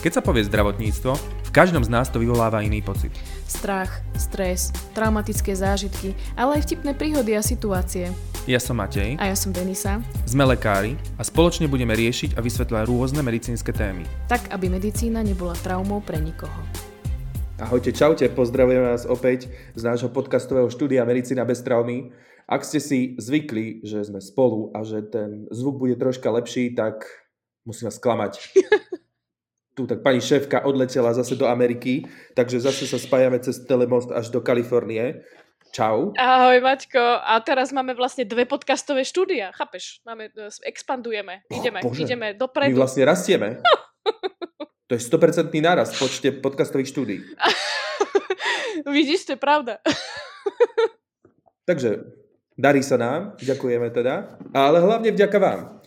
Keď sa povie zdravotníctvo, v každom z nás to vyvoláva iný pocit. Strach, stres, traumatické zážitky, ale aj vtipné príhody a situácie. Ja som Matej. A ja som Denisa. Sme lekári a spoločne budeme riešiť a vysvetľovať rôzne medicínske témy. Tak, aby medicína nebola traumou pre nikoho. Ahojte, čaute, pozdravujem vás opäť z nášho podcastového štúdia Medicína bez traumy. Ak ste si zvykli, že sme spolu a že ten zvuk bude troška lepší, tak musím vás sklamať. tu tak pani šéfka odletela zase do Ameriky, takže zase sa spájame cez telemost až do Kalifornie. Čau. Ahoj Maťko. A teraz máme vlastne dve podcastové štúdia, chápeš? Máme, e, expandujeme, ideme, oh, Bože. ideme dopredu. My vlastne rastieme. to je 100% náraz v počte podcastových štúdií. Vidíš, to je pravda. Takže darí sa nám, ďakujeme teda, ale hlavne vďaka vám.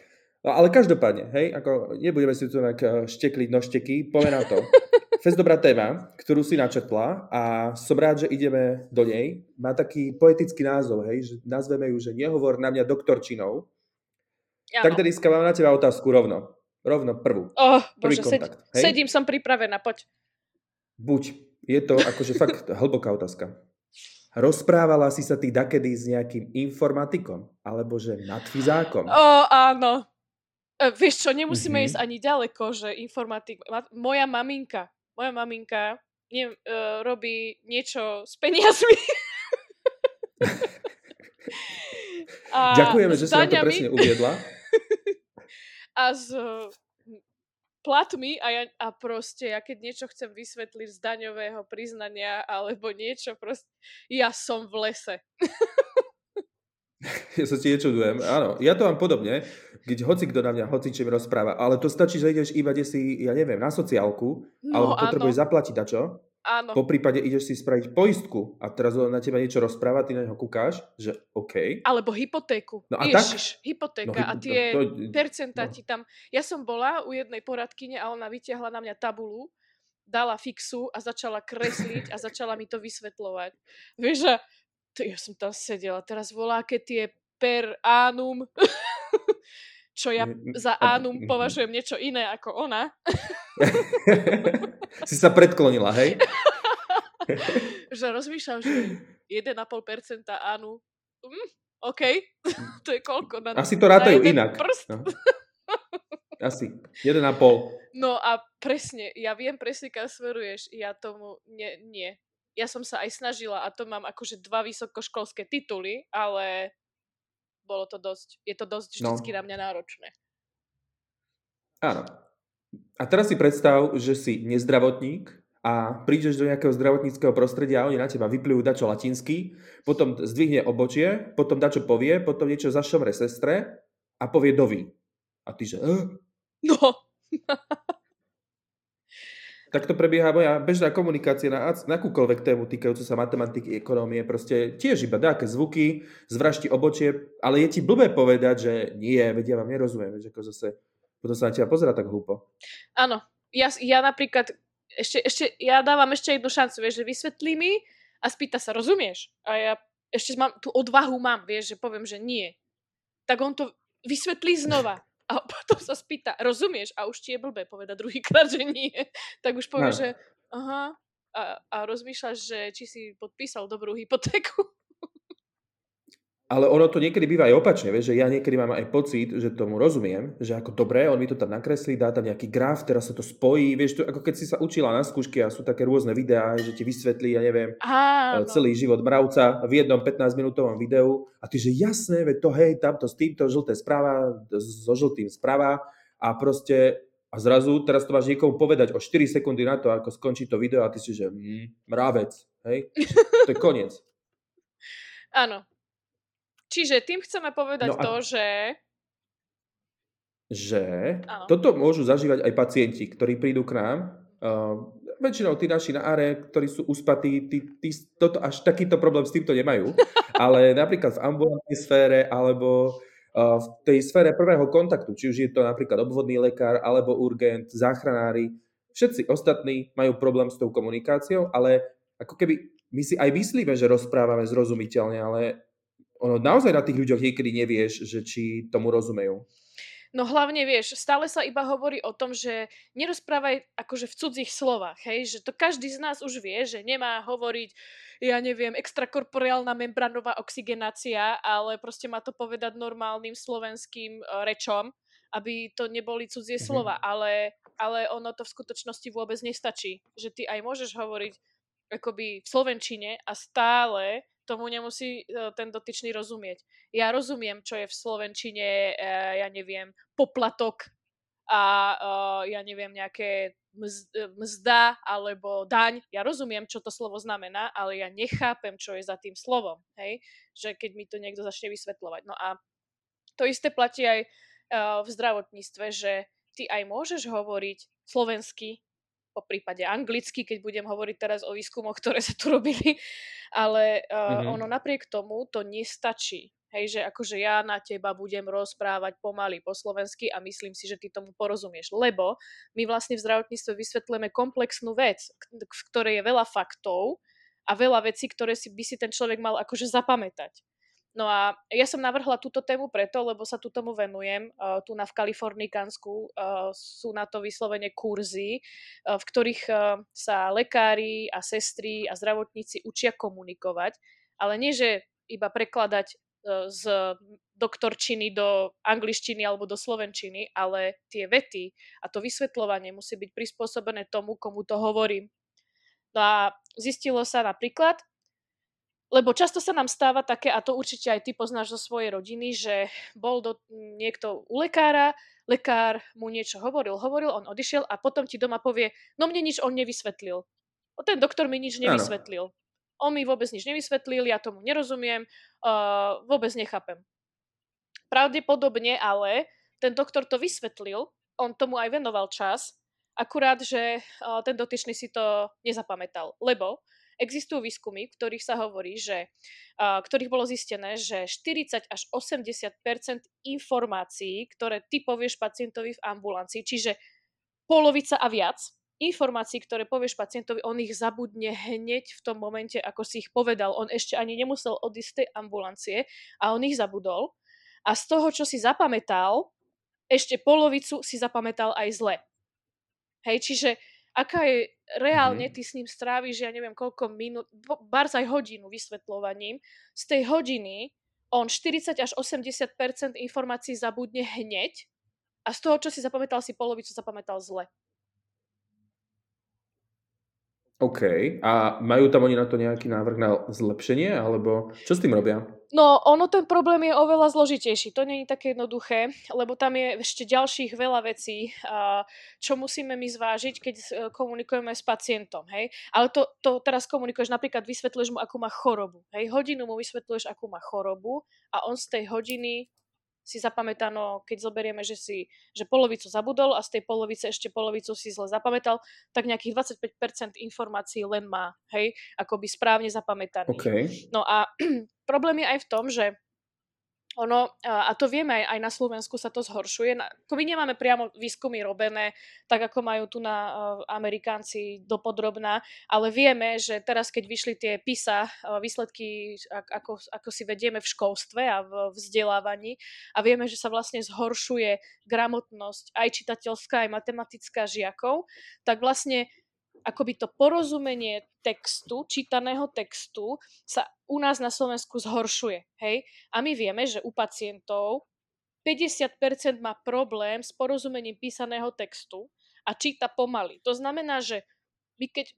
No, ale každopádne, hej, ako nebudeme si tu tak eh, štekliť nožteky, poviem na to. Fest dobrá téma, ktorú si načetla a som rád, že ideme do nej. Má taký poetický názov, hej, že nazveme ju, že nehovor na mňa doktorčinou. Ano. Tak dneska mám na teba otázku rovno. Rovno prvú. Oh, Prvý bože, kontakt, sed, hej? sedím, som pripravená, poď. Buď. Je to akože fakt hlboká otázka. Rozprávala si sa ty dakedy s nejakým informatikom? Alebo že nadfizákom? O, áno. Uh, vieš čo, nemusíme mm-hmm. ísť ani ďaleko, že informatik... Ma, moja maminka, moja maminka ne, uh, robí niečo s peniazmi. a Ďakujeme, že si nám to presne uviedla. a s platmi a, ja, a proste, ja keď niečo chcem vysvetliť z daňového priznania alebo niečo, proste, ja som v lese. ja sa ti nečudujem. Áno, ja to mám podobne keď hoci kto na mňa hoci čím rozpráva, ale to stačí, že ideš iba si, ja neviem, na sociálku, no, alebo potrebuješ áno. zaplatiť a čo? Áno. Po prípade ideš si spraviť poistku a teraz na teba niečo rozpráva, ty na neho kúkáš, že OK. Alebo hypotéku. No a Ježiš, tak? hypotéka no, a tie to, to, percentá no. ti tam... Ja som bola u jednej poradkyne a ona vytiahla na mňa tabulu, dala fixu a začala kresliť a začala mi to vysvetľovať. Vieš, že ja som tam sedela, teraz volá, keď tie per annum čo ja za Ánum považujem niečo iné ako ona. si sa predklonila, hej? že rozmýšľam, že 1,5% Ánu, mm, OK, to je koľko? Na, Asi to rátajú inak. Prst? No. Asi 1,5. No a presne, ja viem presne, kam smeruješ, ja tomu nie, nie. Ja som sa aj snažila a to mám akože dva vysokoškolské tituly, ale bolo to dosť, je to dosť no. vždycky no. na mňa náročné. Áno. A teraz si predstav, že si nezdravotník a prídeš do nejakého zdravotníckého prostredia a oni na teba vyplývajú dačo latinsky, potom zdvihne obočie, potom dačo povie, potom niečo zašomre sestre a povie dovi. A ty že... No. takto prebieha moja bežná komunikácia na, na akúkoľvek tému týkajúcu sa matematiky, ekonómie, proste tiež iba nejaké zvuky, zvražti obočie, ale je ti blbé povedať, že nie, veď ja vám nerozumiem, že ako zase, potom sa na teba pozera tak hlúpo. Áno, ja, ja napríklad, ešte, ešte, ja dávam ešte jednu šancu, vieš, že vysvetlí mi a spýta sa, rozumieš? A ja ešte mám, tú odvahu mám, vieš, že poviem, že nie. Tak on to vysvetlí znova a potom sa spýta, rozumieš? A už ti je blbé povedať druhýkrát, že nie. Tak už povie, no. že aha, a, a rozmýšľaš, že či si podpísal dobrú hypotéku. Ale ono to niekedy býva aj opačne, vieš, že ja niekedy mám aj pocit, že tomu rozumiem, že ako dobre, on mi to tam nakreslí, dá tam nejaký graf, teraz sa to spojí, vieš, to, ako keď si sa učila na skúšky a sú také rôzne videá, že ti vysvetlí, ja neviem, Áno. celý život mravca v jednom 15-minútovom videu a ty, že jasné, veď to hej, tamto s týmto, žlté správa, so žltým správa a proste a zrazu teraz to máš niekomu povedať o 4 sekundy na to, ako skončí to video a ty si, že mm, mravec, hej, to je koniec. Áno, Čiže tým chceme povedať no to, že... Že Áno. toto môžu zažívať aj pacienti, ktorí prídu k nám. Uh, väčšinou tí naši na are, ktorí sú uspatí, tí, tí, toto, až takýto problém s týmto nemajú. Ale napríklad v ambulantnej sfére alebo uh, v tej sfére prvého kontaktu, či už je to napríklad obvodný lekár alebo urgent, záchranári, všetci ostatní majú problém s tou komunikáciou, ale ako keby my si aj myslíme, že rozprávame zrozumiteľne, ale ono naozaj na tých ľuďoch niekedy nevieš, že či tomu rozumejú. No hlavne, vieš, stále sa iba hovorí o tom, že nerozprávaj akože v cudzích slovách, hej, že to každý z nás už vie, že nemá hovoriť, ja neviem, extrakorporeálna membranová oxigenácia, ale proste má to povedať normálnym slovenským uh, rečom, aby to neboli cudzie mm-hmm. slova, ale, ale ono to v skutočnosti vôbec nestačí, že ty aj môžeš hovoriť akoby v slovenčine a stále tomu nemusí e, ten dotyčný rozumieť. Ja rozumiem, čo je v slovenčine, e, ja neviem, poplatok a e, ja neviem, nejaké mzda alebo daň. Ja rozumiem, čo to slovo znamená, ale ja nechápem, čo je za tým slovom. Hej? Že keď mi to niekto začne vysvetľovať. No a to isté platí aj v zdravotníctve, že ty aj môžeš hovoriť slovensky, po prípade anglicky, keď budem hovoriť teraz o výskumoch, ktoré sa tu robili, ale uh, mm-hmm. ono napriek tomu to nestačí. Hej, že akože ja na teba budem rozprávať pomaly po slovensky a myslím si, že ty tomu porozumieš. Lebo my vlastne v zdravotníctve vysvetlíme komplexnú vec, v ktorej je veľa faktov a veľa vecí, ktoré si by si ten človek mal akože zapamätať. No a ja som navrhla túto tému preto, lebo sa tu tomu venujem. Uh, tu na v Kalifornikánsku uh, sú na to vyslovene kurzy, uh, v ktorých uh, sa lekári a sestry a zdravotníci učia komunikovať, ale nie, že iba prekladať uh, z doktorčiny do angličtiny alebo do slovenčiny, ale tie vety a to vysvetľovanie musí byť prispôsobené tomu, komu to hovorím. No a zistilo sa napríklad, lebo často sa nám stáva také, a to určite aj ty poznáš zo svojej rodiny, že bol do, niekto u lekára, lekár mu niečo hovoril, hovoril, on odišiel a potom ti doma povie, no mne nič on nevysvetlil. O ten doktor mi nič nevysvetlil. Ano. On mi vôbec nič nevysvetlil, ja tomu nerozumiem, uh, vôbec nechápem. Pravdepodobne ale ten doktor to vysvetlil, on tomu aj venoval čas, akurát, že uh, ten dotyčný si to nezapamätal. Lebo Existujú výskumy, v ktorých sa hovorí, že, ktorých bolo zistené, že 40 až 80% informácií, ktoré ty povieš pacientovi v ambulancii, čiže polovica a viac informácií, ktoré povieš pacientovi, on ich zabudne hneď v tom momente, ako si ich povedal. On ešte ani nemusel odísť z tej ambulancie a on ich zabudol. A z toho, čo si zapamätal, ešte polovicu si zapamätal aj zle. Hej, čiže aká je reálne, mm-hmm. ty s ním stráviš, ja neviem koľko minút, bars aj hodinu vysvetľovaním. Z tej hodiny on 40 až 80% informácií zabudne hneď a z toho, čo si zapamätal, si polovicu zapamätal zle. OK. A majú tam oni na to nejaký návrh na zlepšenie, alebo čo s tým robia? No, ono ten problém je oveľa zložitejší. To nie je také jednoduché, lebo tam je ešte ďalších veľa vecí, čo musíme my zvážiť, keď e, komunikujeme s pacientom. Hej? Ale to, to teraz komunikuješ, napríklad vysvetľuješ mu, akú má chorobu. Hej? Hodinu mu vysvetľuješ, akú má chorobu a on z tej hodiny si zapamätano, keď zoberieme, že si že polovicu zabudol a z tej polovice ešte polovicu si zle zapamätal, tak nejakých 25% informácií len má, hej, akoby správne zapamätaný. Okay. No a problém je aj v tom, že ono, a to vieme, aj, aj na Slovensku sa to zhoršuje. My nemáme priamo výskumy robené, tak ako majú tu na uh, Amerikánci dopodrobná, ale vieme, že teraz, keď vyšli tie PISA uh, výsledky, ako, ako si vedieme v školstve a v vzdelávaní, a vieme, že sa vlastne zhoršuje gramotnosť aj čitateľská, aj matematická žiakov, tak vlastne akoby to porozumenie textu, čítaného textu sa u nás na Slovensku zhoršuje. Hej? A my vieme, že u pacientov 50% má problém s porozumením písaného textu a číta pomaly. To znamená, že my keď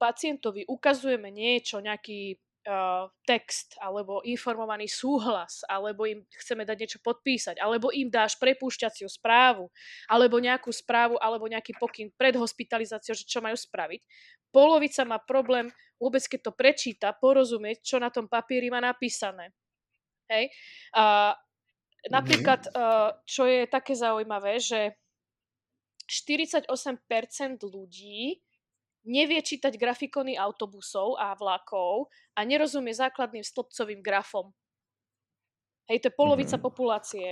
pacientovi ukazujeme niečo, nejaký uh, text alebo informovaný súhlas, alebo im chceme dať niečo podpísať, alebo im dáš prepúšťaciu správu, alebo nejakú správu, alebo nejaký pokyn pred hospitalizáciou, že čo majú spraviť. Polovica má problém vôbec, keď to prečíta, porozumieť, čo na tom papieri má napísané. Hej? A napríklad, uh, čo je také zaujímavé, že 48% ľudí nevie čítať grafikony autobusov a vlakov a nerozumie základným stĺpcovým grafom. Hej, to je polovica mm-hmm. populácie.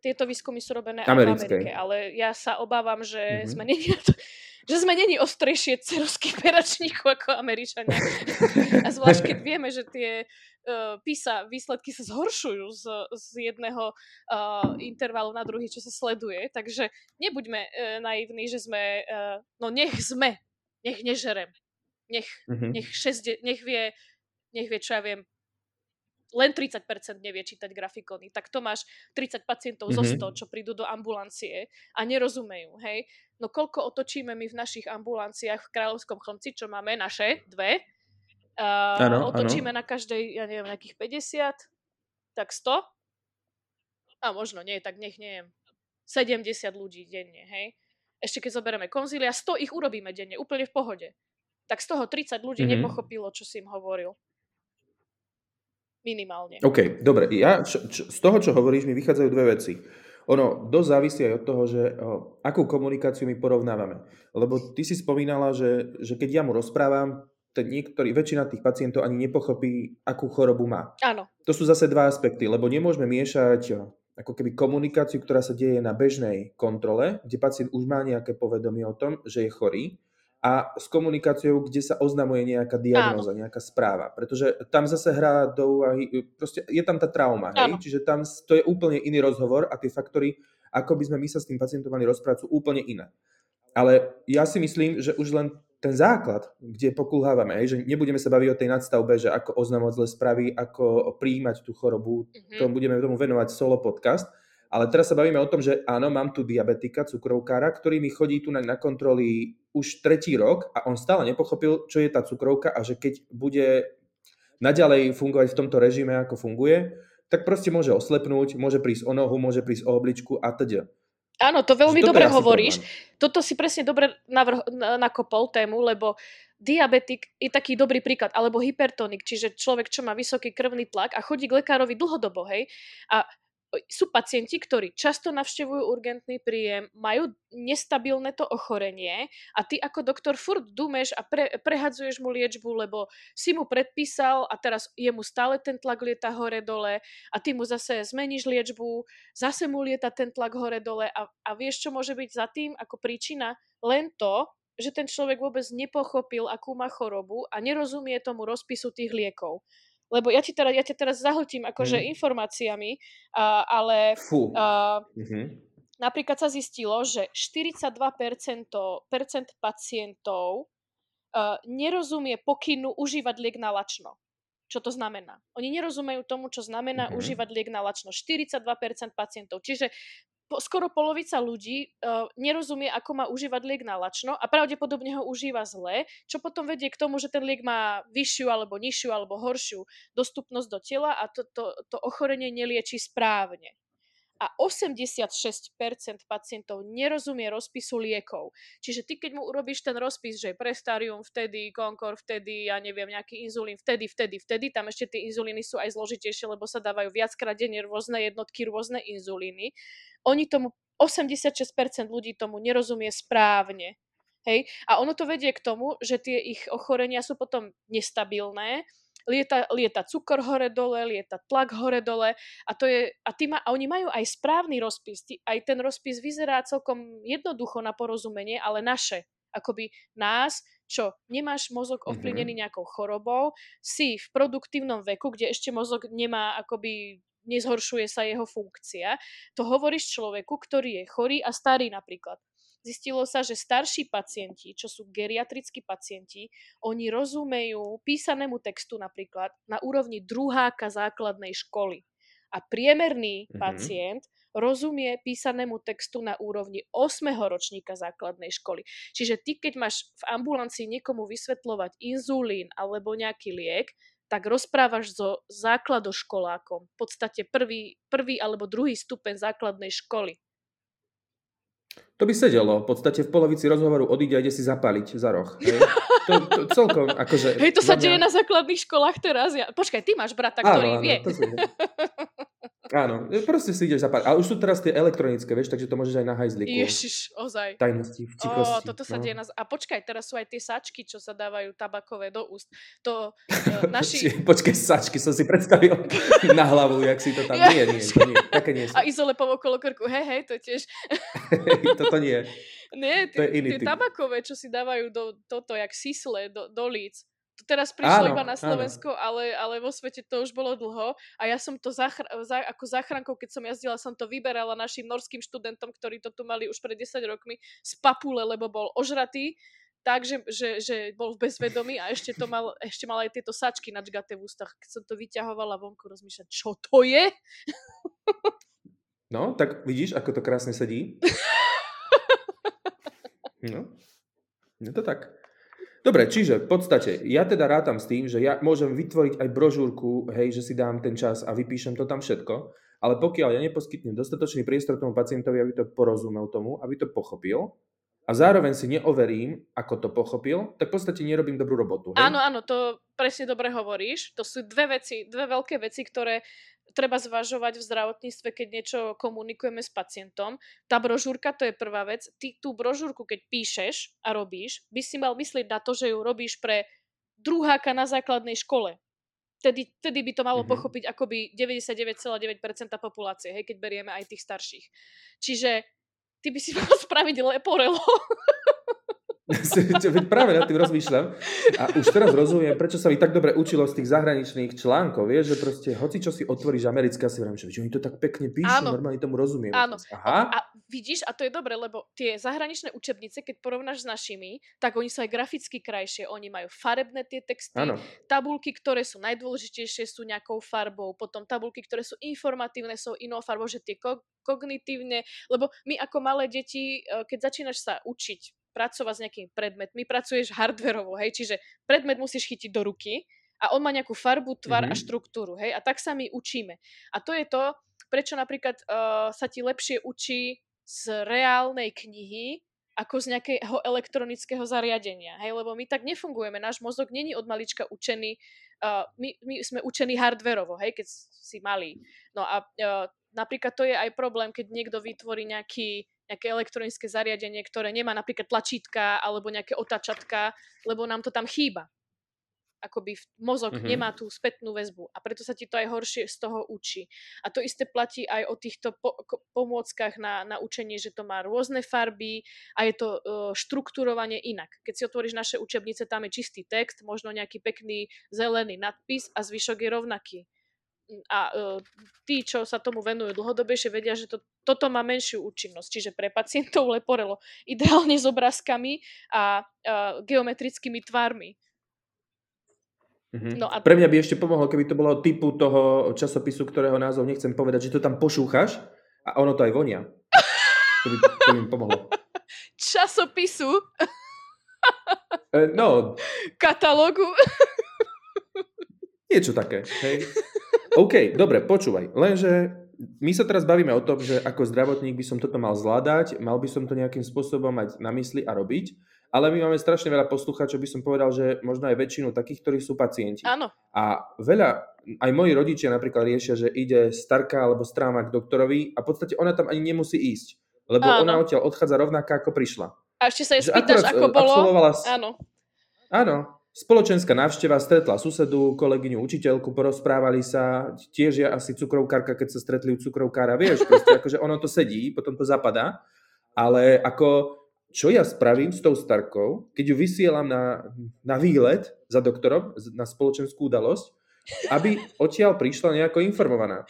Tieto výskumy sú robené aj v Amerike, ale ja sa obávam, že mm-hmm. sme není to, že sme není ostrejšie cerovských peračníkov ako Američania. A zvlášť, keď vieme, že tie uh, PISA výsledky sa zhoršujú z, z jedného uh, intervalu na druhý, čo sa sleduje. Takže nebuďme uh, naivní, že sme, uh, no nech sme, nech nežerem. Nech, mm-hmm. nech, šesde, nech vie, nech vie, čo ja viem, len 30% nevie čítať grafikony, tak to máš 30 pacientov mm-hmm. zo 100, čo prídu do ambulancie a nerozumejú, hej. No koľko otočíme my v našich ambulanciách v Kráľovskom chlmci, čo máme naše, dve, uh, ano, otočíme ano. na každej, ja neviem, nejakých 50, tak 100, a možno nie, tak nech neviem, 70 ľudí denne, hej. Ešte keď zoberieme konzília, 100 ich urobíme denne, úplne v pohode. Tak z toho 30 ľudí mm-hmm. nepochopilo, čo si im hovoril. Minimálne. OK, dobre. Ja, čo, čo, z toho, čo hovoríš, mi vychádzajú dve veci. Ono dosť závisí aj od toho, že o, akú komunikáciu my porovnávame. Lebo ty si spomínala, že, že keď ja mu rozprávam, ten niektorý, väčšina tých pacientov ani nepochopí, akú chorobu má. Áno. To sú zase dva aspekty, lebo nemôžeme miešať ako keby komunikáciu, ktorá sa deje na bežnej kontrole, kde pacient už má nejaké povedomie o tom, že je chorý, a s komunikáciou, kde sa oznamuje nejaká diagnoza, nejaká správa. Pretože tam zase hrá do úvahy, proste je tam tá trauma, hej? Čiže tam to je úplne iný rozhovor a tie faktory, ako by sme my sa s tým pacientom mali rozprávať, sú úplne iné. Ale ja si myslím, že už len ten základ, kde pokulhávame, že nebudeme sa baviť o tej nadstavbe, že ako oznamovať zle správy, ako prijímať tú chorobu, mm-hmm. to budeme tomu venovať solo podcast, ale teraz sa bavíme o tom, že áno, mám tu diabetika, cukrovkára, ktorý mi chodí tu na, na kontroly už tretí rok a on stále nepochopil, čo je tá cukrovka a že keď bude naďalej fungovať v tomto režime, ako funguje, tak proste môže oslepnúť, môže prísť o nohu, môže prísť o obličku a teda. Áno, to veľmi dobre hovoríš. Toto si presne dobre navrh- nakopol tému, lebo diabetik je taký dobrý príklad, alebo hypertonik, čiže človek, čo má vysoký krvný tlak a chodí k lekárovi dlhodobo, hej, a sú pacienti, ktorí často navštevujú urgentný príjem, majú nestabilné to ochorenie a ty ako doktor furt dumeš a pre, prehadzuješ mu liečbu, lebo si mu predpísal a teraz je mu stále ten tlak lieta hore-dole a ty mu zase zmeníš liečbu, zase mu lieta ten tlak hore-dole a, a vieš, čo môže byť za tým ako príčina? Len to, že ten človek vôbec nepochopil, akú má chorobu a nerozumie tomu rozpisu tých liekov lebo ja, ti teraz, ja ťa teraz zahltím akože mm. informáciami, uh, ale uh, mm-hmm. napríklad sa zistilo, že 42% percent pacientov uh, nerozumie pokynu užívať liek na lačno. Čo to znamená? Oni nerozumejú tomu, čo znamená mm-hmm. užívať liek na lačno. 42% pacientov. Čiže po, skoro polovica ľudí uh, nerozumie, ako má užívať liek na lačno a pravdepodobne ho užíva zle, čo potom vedie k tomu, že ten liek má vyššiu alebo nižšiu alebo horšiu dostupnosť do tela a to, to, to ochorenie nelieči správne a 86% pacientov nerozumie rozpisu liekov. Čiže ty, keď mu urobíš ten rozpis, že prestarium vtedy, konkor vtedy, ja neviem, nejaký inzulín vtedy, vtedy, vtedy, tam ešte tie inzulíny sú aj zložitejšie, lebo sa dávajú viackrát denne rôzne jednotky, rôzne inzulíny. Oni tomu, 86% ľudí tomu nerozumie správne. Hej? A ono to vedie k tomu, že tie ich ochorenia sú potom nestabilné, lieta, lieta cukor hore-dole, lieta tlak hore-dole a, to je, a, ma, a oni majú aj správny rozpis. Ty, aj ten rozpis vyzerá celkom jednoducho na porozumenie, ale naše, akoby nás, čo nemáš mozog mhm. ovplyvnený nejakou chorobou, si v produktívnom veku, kde ešte mozog nemá akoby nezhoršuje sa jeho funkcia. To hovoríš človeku, ktorý je chorý a starý napríklad. Zistilo sa, že starší pacienti, čo sú geriatrickí pacienti, oni rozumejú písanému textu napríklad na úrovni druháka základnej školy. A priemerný mm-hmm. pacient rozumie písanému textu na úrovni 8. ročníka základnej školy. Čiže ty, keď máš v ambulancii niekomu vysvetľovať inzulín alebo nejaký liek, tak rozprávaš so základoškolákom, v podstate prvý, prvý alebo druhý stupeň základnej školy. To by sedelo. V podstate v polovici rozhovoru odíde a ide si zapaliť za roh. Hej? To, to celkom, akože... Hej, to sa mňa... deje na základných školách teraz. Ja... Počkaj, ty máš brata, ktorý áno, áno, vie. To Áno, proste si ideš zapáliť. Ale už sú teraz tie elektronické, vieš, takže to môžeš aj na hajzliku. Ježiš, ozaj. Tajnosti, v Oh, toto sa no. deje na... A počkaj, teraz sú aj tie sačky, čo sa dávajú tabakové do úst. To uh, naši... počkaj, sačky som si predstavil na hlavu, jak si to tam... Ja, nie, nie, nie, nie, také nie sú. A izolepom okolo krku, hej, hej, to tiež. toto nie. Nie, To je tie, iný tie typ. tabakové, čo si dávajú do toto, jak sisle, do, do líc. To teraz prišlo Áno, iba na áno. Slovensko, ale, ale vo svete to už bolo dlho. A ja som to zachr- za, ako záchrankou, keď som jazdila, som to vyberala našim norským študentom, ktorí to tu mali už pred 10 rokmi z papule, lebo bol ožratý tak, že, že, že bol v bezvedomí a ešte, to mal, ešte mal aj tieto sačky načgaté v ústach. Keď som to vyťahovala vonku, rozmýšľať, čo to je? No, tak vidíš, ako to krásne sedí? No, je to tak. Dobre, čiže v podstate ja teda rátam s tým, že ja môžem vytvoriť aj brožúrku, hej, že si dám ten čas a vypíšem to tam všetko, ale pokiaľ ja neposkytnem dostatočný priestor tomu pacientovi, aby to porozumel tomu, aby to pochopil a zároveň si neoverím, ako to pochopil, tak v podstate nerobím dobrú robotu. Hej? Áno, áno, to presne dobre hovoríš. To sú dve veci, dve veľké veci, ktoré treba zvažovať v zdravotníctve, keď niečo komunikujeme s pacientom. Tá brožúrka, to je prvá vec. Ty tú brožúrku, keď píšeš a robíš, by si mal myslieť na to, že ju robíš pre druháka na základnej škole. Vtedy, vtedy by to malo Mhm. mm-hmm. pochopiť akoby 99,9% populácie, hej, keď berieme aj tých starších. Čiže ty by si mal spraviť leporelo. Práve nad tým rozmýšľam a už teraz rozumiem, prečo sa mi tak dobre učilo z tých zahraničných článkov, vieš, že proste hoci čo si otvoríš americké, si vravím, že oni to tak pekne píšu, Áno. normálne tomu rozumiem. Áno. Aha, A vidíš, a to je dobre, lebo tie zahraničné učebnice, keď porovnáš s našimi, tak oni sú aj graficky krajšie, oni majú farebné tie texty, áno. tabulky, ktoré sú najdôležitejšie, sú nejakou farbou, potom tabulky, ktoré sú informatívne, sú inou farbou, že tie ko- kognitívne, lebo my ako malé deti, e, keď začínaš sa učiť pracovať s nejakými predmetmi, pracuješ hardverovo, hej, čiže predmet musíš chytiť do ruky a on má nejakú farbu, tvar a Mhm. štruktúru, hej, a tak sa my učíme. A to je to, prečo napríklad uh, sa ti lepšie učí z reálnej knihy, ako z nejakého elektronického zariadenia. Hej, lebo my tak nefungujeme. Náš mozog není od malička učený, uh, my, my sme učení hardverovo, hej, keď si malý. No a uh, napríklad to je aj problém, keď niekto vytvorí nejaký, nejaké elektronické zariadenie, ktoré nemá napríklad tlačítka alebo nejaké otačatka, lebo nám to tam chýba. Akoby mozog Mhm. nemá tú spätnú väzbu a preto sa ti to aj horšie z toho učí. A to isté platí aj o týchto po- pomôckach na, na učenie, že to má rôzne farby a je to uh, štruktúrovanie inak. Keď si otvoríš naše učebnice, tam je čistý text, možno nejaký pekný zelený nadpis a zvyšok je rovnaký. A uh, tí, čo sa tomu venujú dlhodobejšie, vedia, že to, toto má menšiu účinnosť. Čiže pre pacientov leporelo ideálne s obrázkami a uh, geometrickými tvarmi. Mhm. No a- Pre mňa by ešte pomohlo, keby to bolo typu toho časopisu, ktorého názov nechcem povedať, že to tam pošúchaš a ono to aj vonia. To by, to by mi pomohlo. Časopisu, E, no, katalógu. niečo také. Hej. OK, dobre, počúvaj. Lenže my sa teraz bavíme o tom, že ako zdravotník by som toto mal zvládať, mal by som to nejakým spôsobom mať na mysli a robiť, ale my máme strašne veľa poslucháčov, by som povedal, že možno aj väčšinu takých, ktorí sú pacienti. Áno, A veľa, aj moji rodičia napríklad riešia, že ide starka alebo stráma k doktorovi a v podstate ona tam ani nemusí ísť, lebo Áno. ona odtiaľ odchádza rovnaká, ako prišla. a ešte sa jej spýtaš, ako e, bolo. absolvovala Áno, Áno, spoločenská návšteva, stretla susedu, kolegyňu, učiteľku, porozprávali sa, tiež je asi cukrovkárka, keď sa stretli u cukrovkára, vieš, proste akože ono to sedí, potom to zapadá, ale ako, čo ja spravím s tou starkou, keď ju vysielam na, na výlet za doktorom, na spoločenskú udalosť, aby odtiaľ prišla nejako informovaná.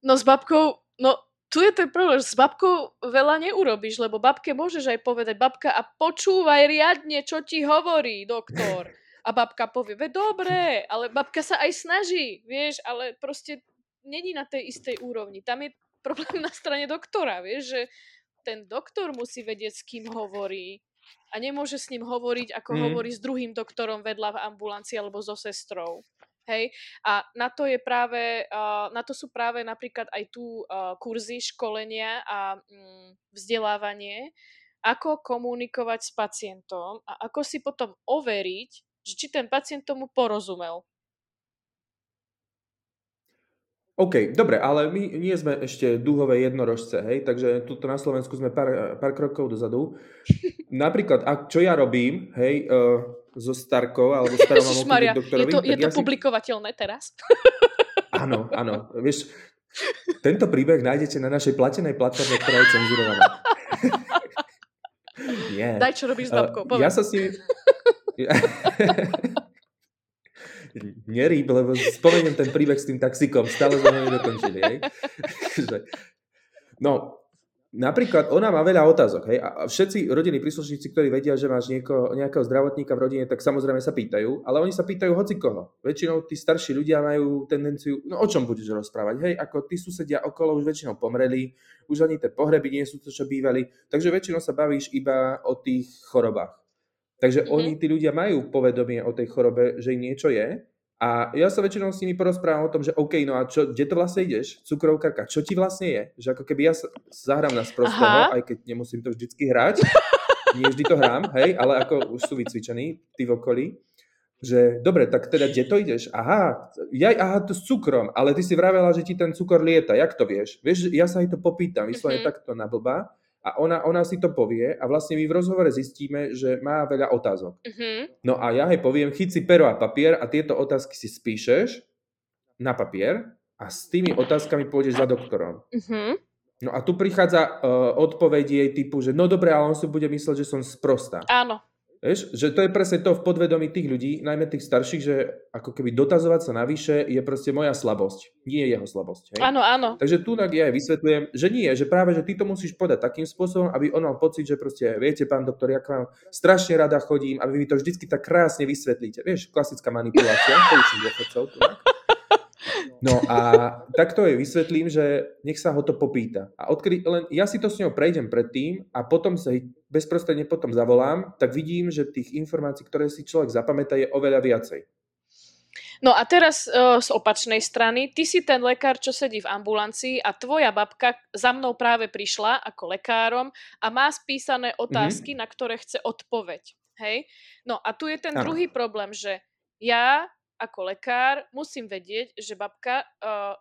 No s babkou, no tu je ten problém, že s babkou veľa neurobíš, lebo babke môžeš aj povedať, babka a počúvaj riadne, čo ti hovorí doktor. A babka povie, ve dobre, ale babka sa aj snaží, vieš, ale proste není na tej istej úrovni. Tam je problém na strane doktora, vieš, že ten doktor musí vedieť, s kým hovorí a nemôže s ním hovoriť, ako Mm. hovorí s druhým doktorom vedľa v ambulancii alebo so sestrou. Hej, a na to je práve, na to sú práve napríklad aj tu kurzy, školenia a mm, vzdelávanie, ako komunikovať s pacientom a ako si potom overiť, že či ten pacient tomu porozumel. OK, dobre, ale my nie sme ešte dúhové jednorožce, hej, takže tuto na Slovensku sme pár, pár krokov dozadu. Napríklad, ak, čo ja robím, hej, uh, so starkou alebo starou mamou, k je doktorovi, to, je to ja si... publikovateľné teraz? Áno, áno, vieš, tento príbeh nájdete na našej platenej platforme, ktorá je cenzurovaná. Nie. Daj, čo robíš s babkou, Uh, ja sa s nimi... Nerýb, lebo spomeniem ten príbeh s tým taxikom, stále sme ho nedokončili. No, Napríklad ona má veľa otázok, hej, a všetci rodinní príslušníci, ktorí vedia, že máš nieko, nejakého zdravotníka v rodine, tak samozrejme sa pýtajú, ale oni sa pýtajú hoci koho. Väčšinou tí starší ľudia majú tendenciu, no o čom budeš rozprávať, hej, ako tí susedia okolo už väčšinou pomreli, už ani tie pohreby nie sú to, čo bývali, takže väčšinou sa bavíš iba o tých chorobách. Takže mm-hmm. oni, tí ľudia majú povedomie o tej chorobe, že im niečo je, a ja sa väčšinou s nimi porozprávam o tom, že OK, no a čo, kde to vlastne ideš? Cukrovkarka, čo ti vlastne je? Že ako keby ja zahrám na sprostého, aj keď nemusím to vždycky hrať. Nie vždy to hrám, hej, ale ako už sú vycvičení, tí v okolí. Že dobre, tak teda kde to ideš? Aha, ja, aha, to s cukrom, ale ty si vravela, že ti ten cukor lieta, jak to vieš? Vieš, ja sa aj to popýtam, vyslovene mm-hmm. takto na blba a ona, ona si to povie a vlastne my v rozhovore zistíme, že má veľa otázok. Uh-huh. No a ja jej poviem, chyť si pero a papier a tieto otázky si spíšeš na papier a s tými otázkami pôjdeš za doktorom. Uh-huh. No a tu prichádza uh, odpoveď jej typu, že no dobre, ale on si bude mysleť, že som sprostá. Áno. Vieš, že to je presne to v podvedomí tých ľudí, najmä tých starších, že ako keby dotazovať sa navyše je proste moja slabosť, nie jeho slabosť. Hej? Áno, áno. Takže tu ja aj vysvetľujem, že nie, že práve, že ty to musíš podať takým spôsobom, aby on mal pocit, že proste, viete, pán doktor, ja k vám strašne rada chodím a vy mi to vždycky tak krásne vysvetlíte. Vieš, klasická manipulácia, poučím dôchodcov. No a takto je vysvetlím, že nech sa ho to popýta. A odkedy len ja si to s ňou prejdem predtým a potom sa bezprostredne potom zavolám, tak vidím, že tých informácií, ktoré si človek zapamätá, je oveľa viacej. No a teraz uh, z opačnej strany, ty si ten lekár, čo sedí v ambulancii a tvoja babka za mnou práve prišla ako lekárom a má spísané otázky, mm-hmm. na ktoré chce odpoveď. Hej? No a tu je ten ano. druhý problém, že ja ako lekár musím vedieť, že babka uh,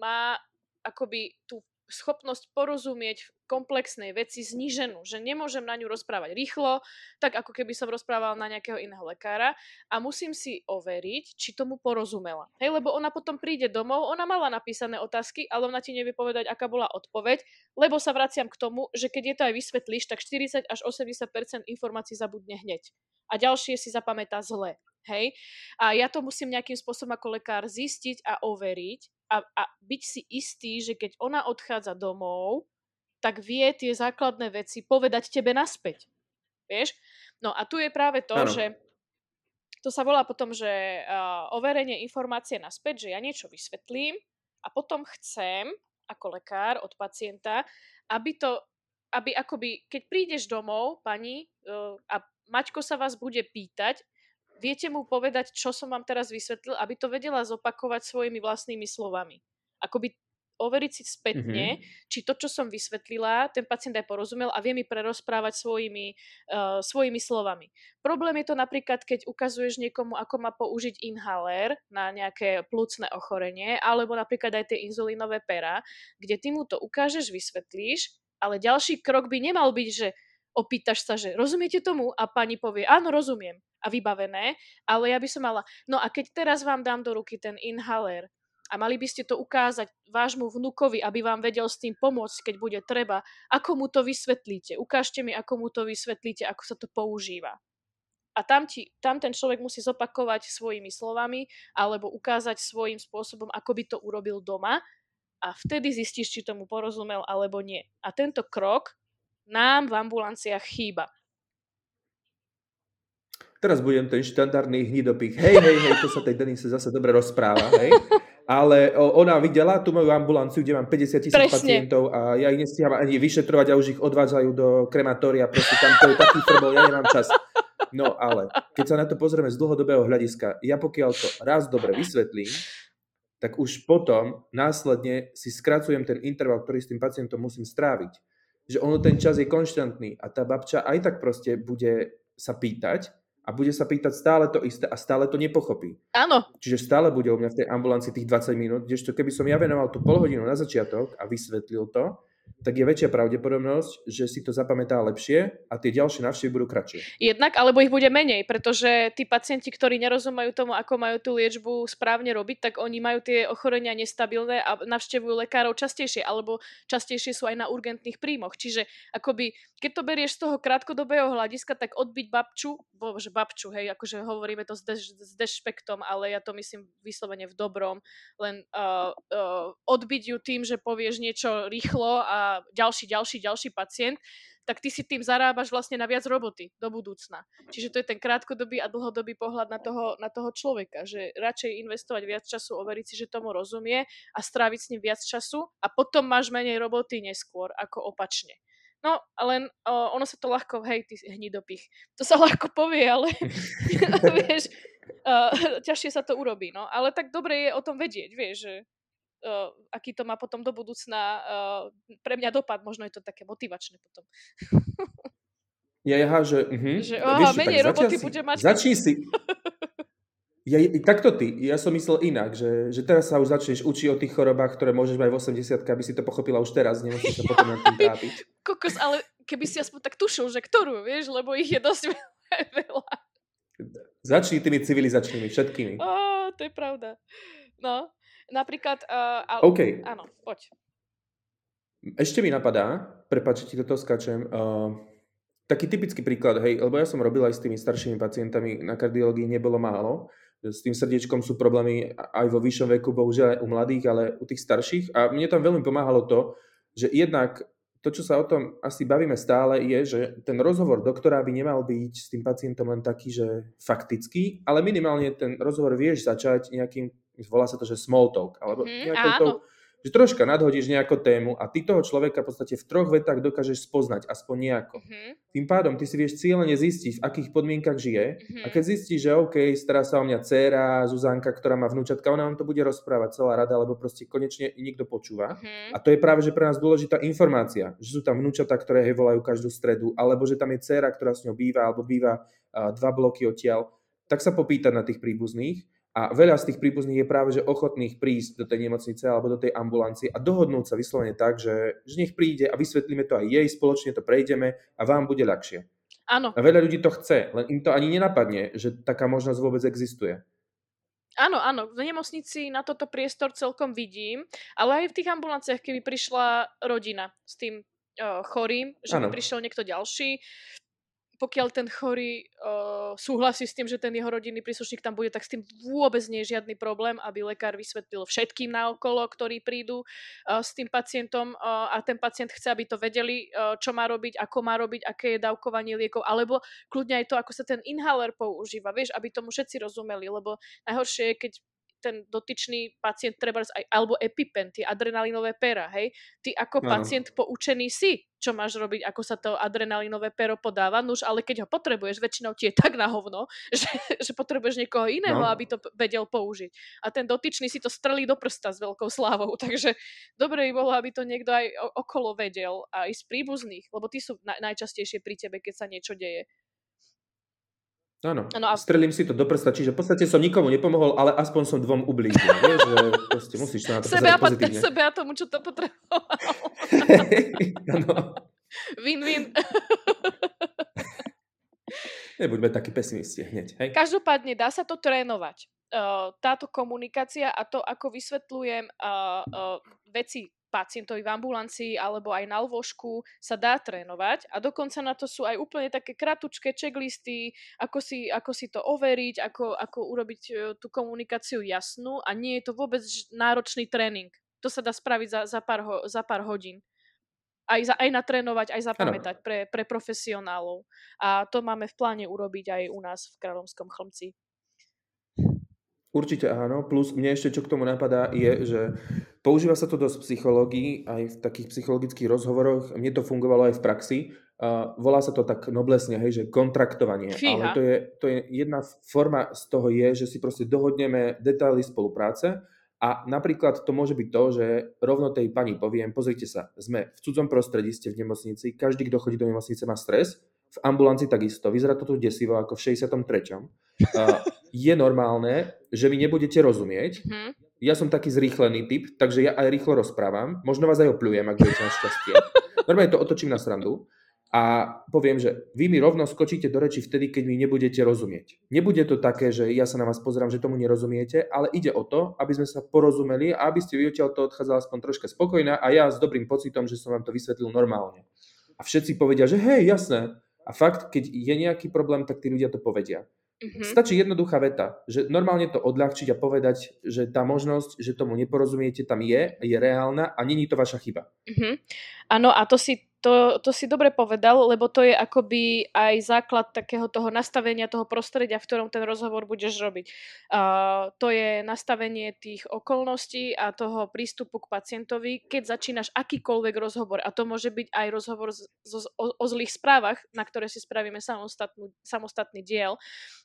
má akoby tú schopnosť porozumieť komplexnej veci zníženú, že nemôžem na ňu rozprávať rýchlo, tak ako keby som rozprávala na nejakého iného lekára a musím si overiť, či tomu porozumela. Hej, lebo ona potom príde domov, ona mala napísané otázky, ale ona ti nevie povedať, aká bola odpoveď, lebo sa vraciam k tomu, že keď je to aj vysvetlíš, tak 40 až 80% informácií zabudne hneď. A ďalšie si zapamätá zle. Hej? A ja to musím nejakým spôsobom ako lekár zistiť a overiť a, a byť si istý, že keď ona odchádza domov, tak vie tie základné veci povedať tebe naspäť. Vieš? No a tu je práve to, ano. že to sa volá potom, že uh, overenie informácie naspäť, že ja niečo vysvetlím a potom chcem ako lekár od pacienta, aby to, aby akoby, keď prídeš domov, pani, uh, a Maťko sa vás bude pýtať, viete mu povedať, čo som vám teraz vysvetlil, aby to vedela zopakovať svojimi vlastnými slovami. Akoby overiť si spätne, mm-hmm. či to, čo som vysvetlila, ten pacient aj porozumel a vie mi prerozprávať svojimi, uh, svojimi slovami. Problém je to napríklad, keď ukazuješ niekomu, ako má použiť inhaler na nejaké plúcne ochorenie, alebo napríklad aj tie inzulínové pera, kde ty mu to ukážeš, vysvetlíš, ale ďalší krok by nemal byť, že opýtaš sa, že rozumiete tomu? A pani povie, áno, rozumiem a vybavené, ale ja by som mala, no a keď teraz vám dám do ruky ten inhaler a mali by ste to ukázať vášmu vnukovi, aby vám vedel s tým pomôcť, keď bude treba, ako mu to vysvetlíte? Ukážte mi, ako mu to vysvetlíte, ako sa to používa. A tam, ti, tam ten človek musí zopakovať svojimi slovami alebo ukázať svojím spôsobom, ako by to urobil doma a vtedy zistíš, či tomu porozumel alebo nie. A tento krok nám v ambulanciách chýba. Teraz budem ten štandardný hnidopich. Hej, hej, hej, to sa tej Denise zase dobre rozpráva, hej. Ale ona videla tú moju ambulanciu, kde mám 50 tisíc pacientov a ja ich nestíham ani vyšetrovať a už ich odvádzajú do krematória. Proste tam to je taký frbol, ja nemám čas. No ale keď sa na to pozrieme z dlhodobého hľadiska, ja pokiaľ to raz dobre vysvetlím, tak už potom následne si skracujem ten interval, ktorý s tým pacientom musím stráviť. Že ono ten čas je konštantný a tá babča aj tak proste bude sa pýtať, a bude sa pýtať stále to isté a stále to nepochopí. Áno. Čiže stále bude u mňa v tej ambulancii tých 20 minút, kdežto keby som ja venoval tú pol hodinu na začiatok a vysvetlil to, tak je väčšia pravdepodobnosť, že si to zapamätá lepšie a tie ďalšie návštevy budú kratšie. Jednak, alebo ich bude menej, pretože tí pacienti, ktorí nerozumajú tomu, ako majú tú liečbu správne robiť, tak oni majú tie ochorenia nestabilné a navštevujú lekárov častejšie, alebo častejšie sú aj na urgentných príjmoch. Čiže akoby, keď to berieš z toho krátkodobého hľadiska, tak odbiť babču, bože babču, hej, akože hovoríme to s, deš, s dešpektom, ale ja to myslím vyslovene v dobrom, len uh, uh, odbiť ju tým, že povieš niečo rýchlo a ďalší, ďalší, ďalší pacient, tak ty si tým zarábaš vlastne na viac roboty do budúcna. Čiže to je ten krátkodobý a dlhodobý pohľad na toho, na toho človeka, že radšej investovať viac času, overiť si, že tomu rozumie a stráviť s ním viac času a potom máš menej roboty neskôr, ako opačne. No, len uh, ono sa to ľahko, hej, ty hnidopich, to sa ľahko povie, ale vieš, uh, ťažšie sa to urobí, no. Ale tak dobre je o tom vedieť, vieš, že uh, aký to má potom do budúcna uh, pre mňa dopad. Možno je to také motivačné potom. ja, ja, že... Uh-huh. že aha, Vieš, menej roboty si, bude mať. Začni si... Ja, takto ty, ja som myslel inak, že, že teraz sa už začneš učiť o tých chorobách, ktoré môžeš mať v 80 aby si to pochopila už teraz, nemusíš sa potom na tým trápiť. Kokos, ale keby si aspoň tak tušil, že ktorú, vieš, lebo ich je dosť veľa. Začni tými civilizačnými, všetkými. Ó, to je pravda. No, Napríklad, uh, ale, OK. áno, poď. Ešte mi napadá, prepáč, ti do toho skačem, uh, taký typický príklad, hej, lebo ja som robil aj s tými staršími pacientami, na kardiológii nebolo málo, s tým srdiečkom sú problémy aj vo vyššom veku, bohužiaľ aj u mladých, ale u tých starších. A mne tam veľmi pomáhalo to, že jednak to, čo sa o tom asi bavíme stále, je, že ten rozhovor doktora by nemal byť s tým pacientom len taký, že faktický, ale minimálne ten rozhovor vieš začať nejakým volá sa to, že small talk, alebo mm, nejakou tou, že troška nadhodíš nejakú tému a ty toho človeka v podstate v troch vetách dokážeš spoznať, aspoň nejako. Mm-hmm. Tým pádom ty si vieš cieľene zistiť, v akých podmienkach žije mm-hmm. a keď zistíš, že OK, stará sa o mňa dcéra, Zuzanka, ktorá má vnúčatka, ona vám to bude rozprávať celá rada, lebo proste konečne niekto počúva. Mm-hmm. A to je práve, že pre nás dôležitá informácia, že sú tam vnúčatá, ktoré hej volajú každú stredu, alebo že tam je dcéra, ktorá s ňou býva, alebo býva uh, dva bloky odtiaľ, tak sa popýtať na tých príbuzných a veľa z tých príbuzných je práve že ochotných prísť do tej nemocnice alebo do tej ambulancie a dohodnúť sa vyslovene tak, že, že nech príde a vysvetlíme to aj jej, spoločne to prejdeme a vám bude ľahšie. Áno. A veľa ľudí to chce, len im to ani nenapadne, že taká možnosť vôbec existuje. Áno, áno, v nemocnici na toto priestor celkom vidím, ale aj v tých ambulanciách, keby prišla rodina s tým uh, chorým, že by prišiel niekto ďalší, pokiaľ ten chorý uh, súhlasí s tým, že ten jeho rodinný príslušník tam bude, tak s tým vôbec nie je žiadny problém, aby lekár vysvetlil všetkým naokolo, ktorí prídu uh, s tým pacientom uh, a ten pacient chce, aby to vedeli, uh, čo má robiť, ako má robiť, aké je dávkovanie liekov, alebo kľudne aj to, ako sa ten inhaler používa, vieš, aby tomu všetci rozumeli, lebo najhoršie je, keď ten dotyčný pacient treba aj, alebo epipen, tie adrenalinové pera, hej. Ty ako no. pacient poučený si, čo máš robiť, ako sa to adrenalinové pero podáva, nuž, ale keď ho potrebuješ, väčšinou ti je tak na hovno, že, že potrebuješ niekoho iného, no. aby to vedel použiť. A ten dotyčný si to strelí do prsta s veľkou slávou, takže dobre by bolo, aby to niekto aj okolo vedel, aj z príbuzných, lebo tí sú najčastejšie pri tebe, keď sa niečo deje. Áno, ano, a... strelím si to do prsta, čiže v podstate som nikomu nepomohol, ale aspoň som dvom ublížil. Vieš, že proste musíš na to sebe a, pozitívne. Sebe a tomu, čo to potreboval. Win-win. Nebuďme takí pesimisti hneď. Hej? Každopádne dá sa to trénovať. Uh, táto komunikácia a to, ako vysvetľujem uh, uh, veci pacientovi v ambulancii alebo aj na lôžku sa dá trénovať a dokonca na to sú aj úplne také kratučké checklisty, ako si, ako si to overiť, ako, ako urobiť e, tú komunikáciu jasnú a nie je to vôbec náročný tréning. To sa dá spraviť za, za, pár, ho, za pár hodín. Aj, za, aj natrénovať, aj zapamätať pre, pre profesionálov. A to máme v pláne urobiť aj u nás v Kráľovskom chlmci. Určite áno, plus mne ešte čo k tomu napadá je, že používa sa to dosť v psychológii, aj v takých psychologických rozhovoroch, mne to fungovalo aj v praxi, uh, volá sa to tak noblesne, hej, že kontraktovanie, Fíha. ale to je, to je jedna forma z toho je, že si proste dohodneme detaily spolupráce. A napríklad to môže byť to, že rovno tej pani poviem, pozrite sa, sme v cudzom prostredí, ste v nemocnici, každý, kto chodí do nemocnice má stres, v ambulancii takisto, vyzerá to tu desivo ako v 63. Uh, je normálne, že mi nebudete rozumieť, mm-hmm. ja som taký zrýchlený typ, takže ja aj rýchlo rozprávam. Možno vás aj opľujem, ak budete na šťastie. Normálne to otočím na srandu a poviem, že vy mi rovno skočíte do reči vtedy, keď mi nebudete rozumieť. Nebude to také, že ja sa na vás pozerám, že tomu nerozumiete, ale ide o to, aby sme sa porozumeli a aby ste vy odtiaľ to odchádzali aspoň troška spokojná a ja s dobrým pocitom, že som vám to vysvetlil normálne. A všetci povedia, že hej, jasné. A fakt, keď je nejaký problém, tak tí ľudia to povedia. Mm-hmm. Stačí jednoduchá veta, že normálne to odľahčiť a povedať, že tá možnosť, že tomu neporozumiete, tam je, je reálna a není to vaša chyba. Mm-hmm. Áno, a to si to, to si dobre povedal, lebo to je akoby aj základ takého toho nastavenia toho prostredia, v ktorom ten rozhovor budeš robiť. Uh, to je nastavenie tých okolností a toho prístupu k pacientovi, keď začínaš akýkoľvek rozhovor. A to môže byť aj rozhovor z, z, o, o zlých správach, na ktoré si spravíme samostatnú, samostatný diel.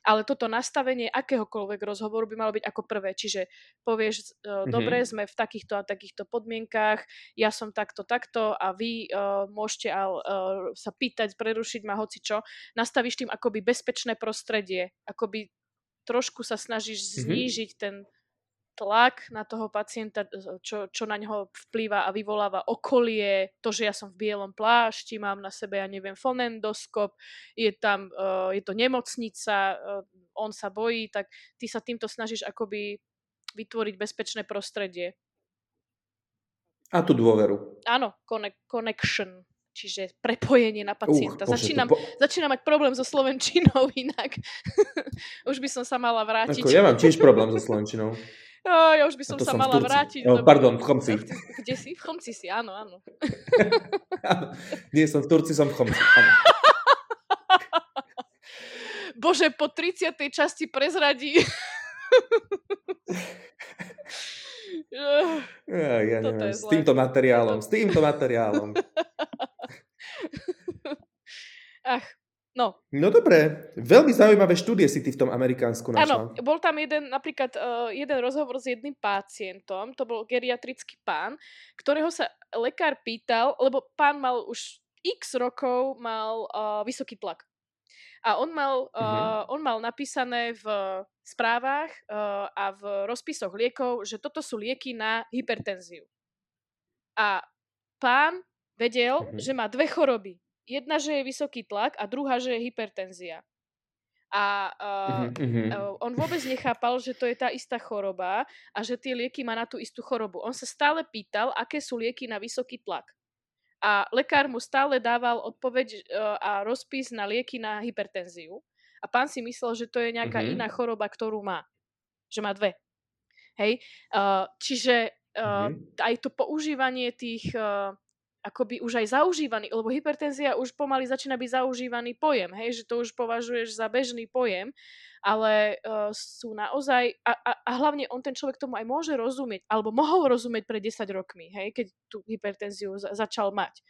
Ale toto nastavenie akéhokoľvek rozhovoru by malo byť ako prvé. Čiže povieš, uh, mm-hmm. dobre, sme v takýchto a takýchto podmienkách, ja som takto, takto a vy uh, môžete môžete uh, sa pýtať, prerušiť ma hoci čo, nastavíš tým akoby bezpečné prostredie, akoby trošku sa snažíš mm-hmm. znížiť ten tlak na toho pacienta, čo, čo na neho vplýva a vyvoláva okolie, to, že ja som v bielom plášti, mám na sebe, ja neviem, fonendoskop, je tam, uh, je to nemocnica, uh, on sa bojí, tak ty sa týmto snažíš akoby vytvoriť bezpečné prostredie. A tú dôveru. Áno, connection čiže prepojenie na pacienta. Uh, začínam, po... začínam mať problém so Slovenčinou inak. už by som sa mala vrátiť. Ako, ja mám tiež problém so Slovenčinou. Oh, ja už by som sa som mala vrátiť. Oh, pardon, v Chomci. Kde si? V Chomci si, áno, áno. Nie som v Turci, som v Chomci. Áno. Bože, po 30. časti prezradí. ja, ja neviem, s týmto materiálom, s týmto materiálom. Ach, no. No dobre, veľmi zaujímavé štúdie si ty v tom Amerikánsku našla. Áno, bol tam jeden, napríklad uh, jeden rozhovor s jedným pacientom, to bol geriatrický pán, ktorého sa lekár pýtal, lebo pán mal už x rokov mal uh, vysoký tlak. A on mal, uh-huh. uh, on mal napísané v správach uh, a v rozpisoch liekov, že toto sú lieky na hypertenziu. A pán vedel, uh-huh. že má dve choroby. Jedna, že je vysoký tlak a druhá, že je hypertenzia. A uh, uh-huh. uh, on vôbec nechápal, že to je tá istá choroba a že tie lieky má na tú istú chorobu. On sa stále pýtal, aké sú lieky na vysoký tlak. A lekár mu stále dával odpoveď uh, a rozpis na lieky na hypertenziu. A pán si myslel, že to je nejaká uh-huh. iná choroba, ktorú má. Že má dve. Hej? Uh, čiže uh, uh-huh. aj to používanie tých akoby už aj zaužívaný, lebo hypertenzia už pomaly začína byť zaužívaný pojem, hej, že to už považuješ za bežný pojem, ale uh, sú naozaj, a, a, a hlavne on ten človek tomu aj môže rozumieť, alebo mohol rozumieť pred 10 rokmi, hej, keď tú hypertenziu za, začal mať.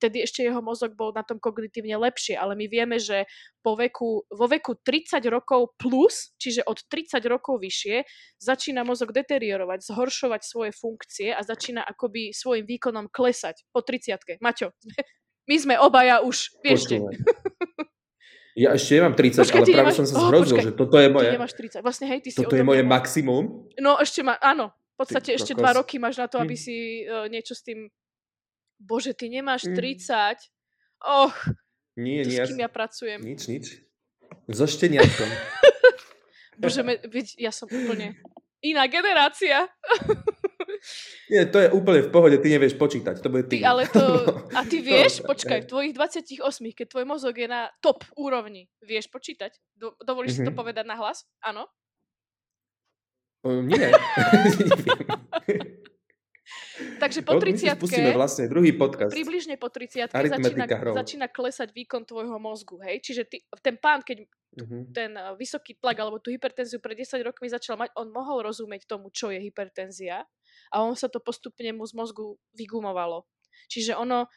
Vtedy ešte jeho mozog bol na tom kognitívne lepšie, ale my vieme, že po veku, vo veku 30 rokov plus, čiže od 30 rokov vyššie, začína mozog deteriorovať, zhoršovať svoje funkcie a začína akoby svojim výkonom klesať. Po 30 Maťo, my sme obaja už, vieš Ja ešte nemám 30, počkaj, ale práve nemáš... som sa zhrozil, oh, že toto je moje... Ty nemáš 30. Vlastne, hej, ty si toto je moje maximum. No ešte má, áno, v podstate ty, ešte dva roky máš na to, aby hm. si uh, niečo s tým bože, ty nemáš 30. Mm. Och, nie, nie. s kým ja pracujem? Nič, nič. So šteniatkom. bože, me, ja som úplne iná generácia. Nie, to je úplne v pohode, ty nevieš počítať, to bude ty. ty ale to, a ty vieš, počkaj, v tvojich 28, keď tvoj mozog je na top úrovni, vieš počítať? Do, dovolíš mm-hmm. si to mhm. povedať na hlas? Áno? Uh, nie. Takže po 30 Spustíme vlastne druhý podcast. Približne po 30 začína, začína klesať výkon tvojho mozgu. Hej? Čiže ty, ten pán, keď uh-huh. ten eh, vysoký tlak alebo tú hypertenziu pred 10 rokmi začal mať, on mohol rozumieť tomu, čo je hypertenzia a on sa to postupne mu z mozgu vygumovalo. Čiže ono,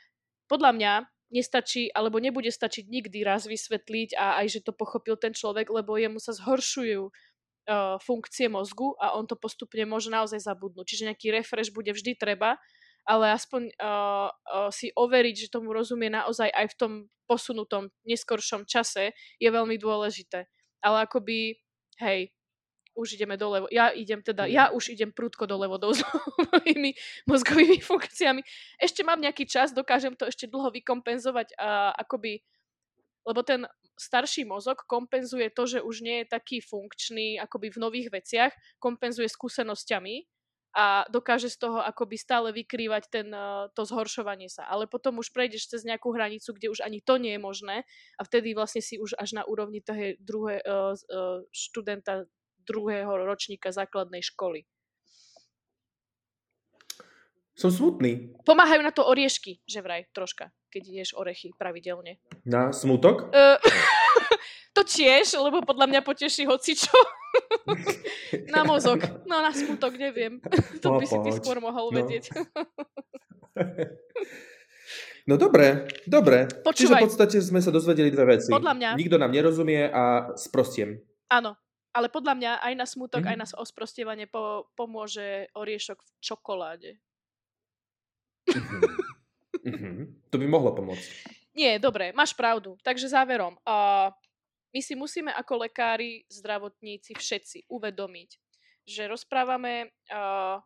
podľa mňa, nestačí, alebo nebude stačiť nikdy raz vysvetliť a aj, že to pochopil ten človek, lebo jemu sa zhoršujú uh, funkcie mozgu a on to postupne môže naozaj zabudnúť. Čiže nejaký refresh bude vždy treba, ale aspoň uh, uh, si overiť, že tomu rozumie naozaj aj v tom posunutom, neskoršom čase je veľmi dôležité. Ale akoby, hej, už ideme dolevo. Ja idem teda, ja už idem prudko dolevo do mojimi mozgovými funkciami. Ešte mám nejaký čas, dokážem to ešte dlho vykompenzovať a akoby, lebo ten starší mozog kompenzuje to, že už nie je taký funkčný akoby v nových veciach, kompenzuje skúsenosťami a dokáže z toho akoby stále vykrývať ten, eh, to zhoršovanie sa. Ale potom už prejdeš cez nejakú hranicu, kde už ani to nie je možné a vtedy vlastne si už až na úrovni toho druhé, uh, uh, študenta druhého ročníka základnej školy. Som smutný. Pomáhajú na to oriešky, že vraj, troška, keď ješ orechy pravidelne. Na smutok? Uh, to tiež, lebo podľa mňa poteší hocičo. na mozog. No na smutok, neviem. to by si ty skôr mohol no. vedieť. No dobre, dobre. Počúvaj. Čiže v podstate sme sa dozvedeli dve veci. Podľa mňa. Nikto nám nerozumie a sprostiem. Áno, ale podľa mňa aj na smutok, mm-hmm. aj na osprostievanie po, pomôže oriešok v čokoláde. Mm-hmm. To by mohlo pomôcť. Nie, dobre, máš pravdu. Takže záverom. Uh, my si musíme ako lekári, zdravotníci, všetci uvedomiť, že rozprávame uh,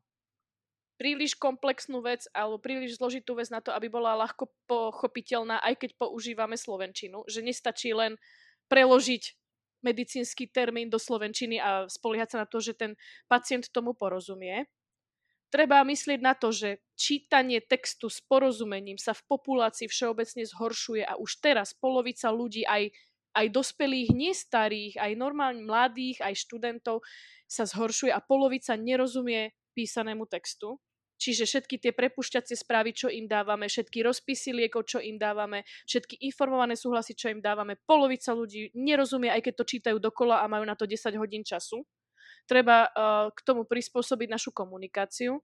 príliš komplexnú vec alebo príliš zložitú vec na to, aby bola ľahko pochopiteľná, aj keď používame slovenčinu. Že nestačí len preložiť medicínsky termín do slovenčiny a spoliehať sa na to, že ten pacient tomu porozumie. Treba myslieť na to, že čítanie textu s porozumením sa v populácii všeobecne zhoršuje a už teraz polovica ľudí aj aj dospelých, nie starých, aj normálne mladých, aj študentov sa zhoršuje a polovica nerozumie písanému textu. Čiže všetky tie prepušťacie správy, čo im dávame, všetky rozpisy liekov, čo im dávame, všetky informované súhlasy, čo im dávame, polovica ľudí nerozumie, aj keď to čítajú dokola a majú na to 10 hodín času. Treba uh, k tomu prispôsobiť našu komunikáciu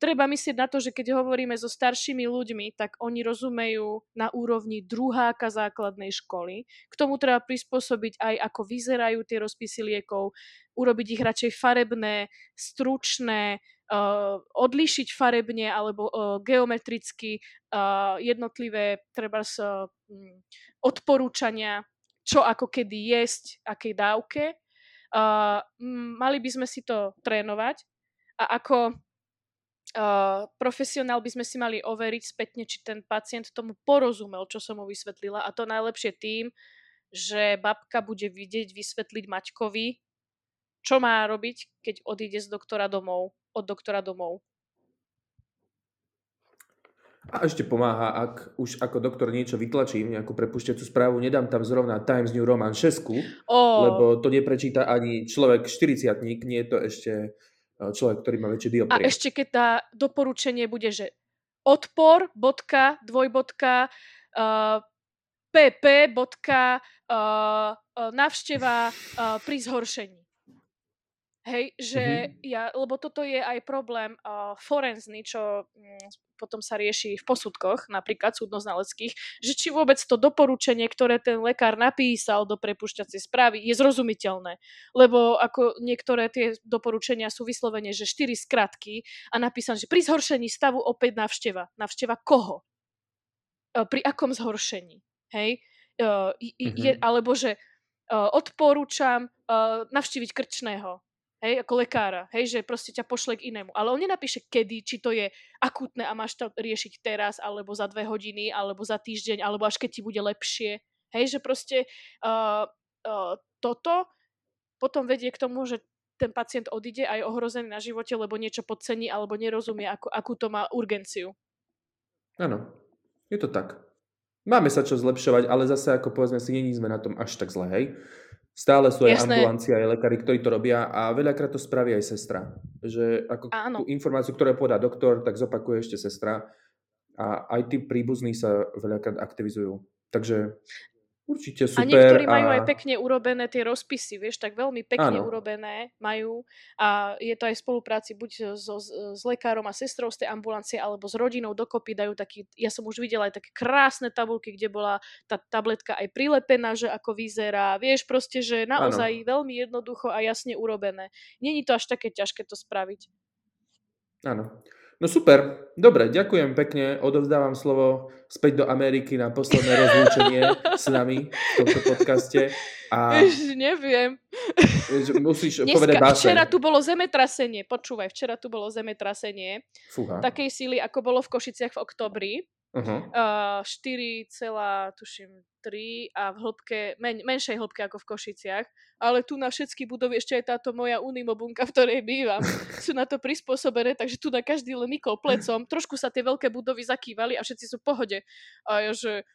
treba myslieť na to, že keď hovoríme so staršími ľuďmi, tak oni rozumejú na úrovni druháka základnej školy. K tomu treba prispôsobiť aj ako vyzerajú tie rozpisy liekov, urobiť ich radšej farebné, stručné, uh, odlíšiť farebne alebo uh, geometricky uh, jednotlivé treba uh, odporúčania, čo ako kedy jesť, akej dávke. Uh, mali by sme si to trénovať a ako uh, profesionál by sme si mali overiť spätne, či ten pacient tomu porozumel, čo som mu vysvetlila. A to najlepšie tým, že babka bude vidieť, vysvetliť Maťkovi, čo má robiť, keď odíde z doktora domov, od doktora domov. A ešte pomáha, ak už ako doktor niečo vytlačím, nejakú prepušťacú správu, nedám tam zrovna Times New Roman 6, oh. lebo to neprečíta ani človek 40 nie je to ešte človek, ktorý má väčšie dioptrie. A ešte keď tá doporučenie bude, že odpor, bodka, dvojbodka, uh, pp, bodka, uh, uh, navšteva uh, pri zhoršení. Hej, že mm-hmm. ja, lebo toto je aj problém uh, forenzný, čo um, potom sa rieši v posudkoch, napríklad súdnoznaleckých, že či vôbec to doporučenie, ktoré ten lekár napísal do prepušťacej správy, je zrozumiteľné. Lebo ako niektoré tie doporučenia sú vyslovene, že štyri skratky a napísané, že pri zhoršení stavu opäť navšteva. Navšteva koho? Uh, pri akom zhoršení? Hej? Uh, mm-hmm. je, alebo že uh, odporúčam uh, navštíviť krčného hej, ako lekára, hej, že proste ťa pošle k inému. Ale on nenapíše kedy, či to je akútne a máš to riešiť teraz, alebo za dve hodiny, alebo za týždeň, alebo až keď ti bude lepšie. Hej, že proste uh, uh, toto potom vedie k tomu, že ten pacient odíde aj ohrozený na živote, lebo niečo podcení alebo nerozumie, ako, akú to má urgenciu. Áno, je to tak. Máme sa čo zlepšovať, ale zase ako povedzme si, není sme na tom až tak zle, hej. Stále sú aj Jasné. ambulancie, aj lekári, ktorí to robia a veľakrát to spraví aj sestra. Že ako Áno. tú informáciu, ktorú podá doktor, tak zopakuje ešte sestra a aj tí príbuzní sa veľakrát aktivizujú. Takže Určite super. A niektorí majú a... aj pekne urobené tie rozpisy, vieš, tak veľmi pekne Áno. urobené majú a je to aj v spolupráci buď so, s lekárom a sestrou z tej ambulancie alebo s rodinou dokopy dajú taký, ja som už videla aj také krásne tabulky, kde bola tá tabletka aj prilepená, že ako vyzerá, vieš, proste, že naozaj Áno. veľmi jednoducho a jasne urobené. Není to až také ťažké to spraviť. Áno. No super, dobre, ďakujem pekne, odovzdávam slovo späť do Ameriky na posledné rozlúčenie s nami v tomto podcaste. A... Ež, neviem. Musíš Dneska, povedať báseň. Včera tu bolo zemetrasenie, počúvaj, včera tu bolo zemetrasenie. Fúha. Takej síly, ako bolo v Košiciach v oktobri. Uh-huh. Uh, 4, tuším, 3 a v hĺbke, men, menšej hĺbke ako v Košiciach. Ale tu na všetky budovy, ešte aj táto moja Unimobunka, v ktorej bývam, sú na to prispôsobené, takže tu na každý len mykol plecom. Trošku sa tie veľké budovy zakývali a všetci sú v pohode. A ja, že,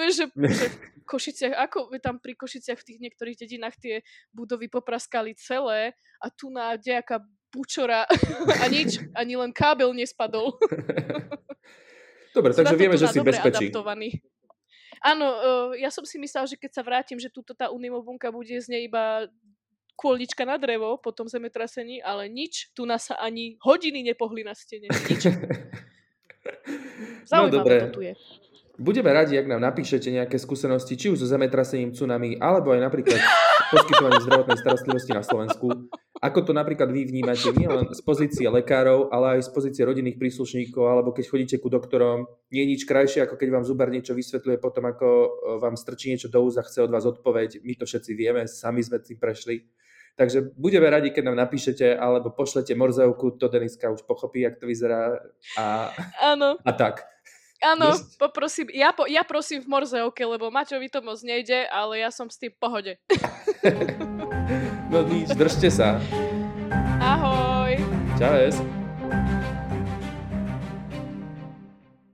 vieš, že, že v Košiciach, ako tam pri Košiciach v tých niektorých dedinách tie budovy popraskali celé a tu na nejaká bučora a nič, ani len kábel nespadol. Dobre, takže vieme, že si bezpečí. Adaptovaný. Áno, uh, ja som si myslela, že keď sa vrátim, že túto tá Unimobunka bude z nej iba kôlnička na drevo po tom zemetrasení, ale nič, tu nás sa ani hodiny nepohli na stene. Nič. no dobre. to tu je. Budeme radi, ak nám napíšete nejaké skúsenosti, či už so zemetrasením, tsunami, alebo aj napríklad poskytovaním zdravotnej starostlivosti na Slovensku. Ako to napríklad vy vnímate nielen z pozície lekárov, ale aj z pozície rodinných príslušníkov, alebo keď chodíte ku doktorom, nie je nič krajšie, ako keď vám zubar niečo vysvetľuje potom, ako e, vám strčí niečo do úza, chce od vás odpoveď. My to všetci vieme, sami sme tým prešli. Takže budeme radi, keď nám napíšete alebo pošlete morzovku, to Deniska už pochopí, jak to vyzerá a, Áno. a tak. Áno, poprosím, ja, po, ja prosím v Morzeovke, lebo Maťovi to moc nejde, ale ja som s tým v pohode. no nič, držte sa. Ahoj. Čau.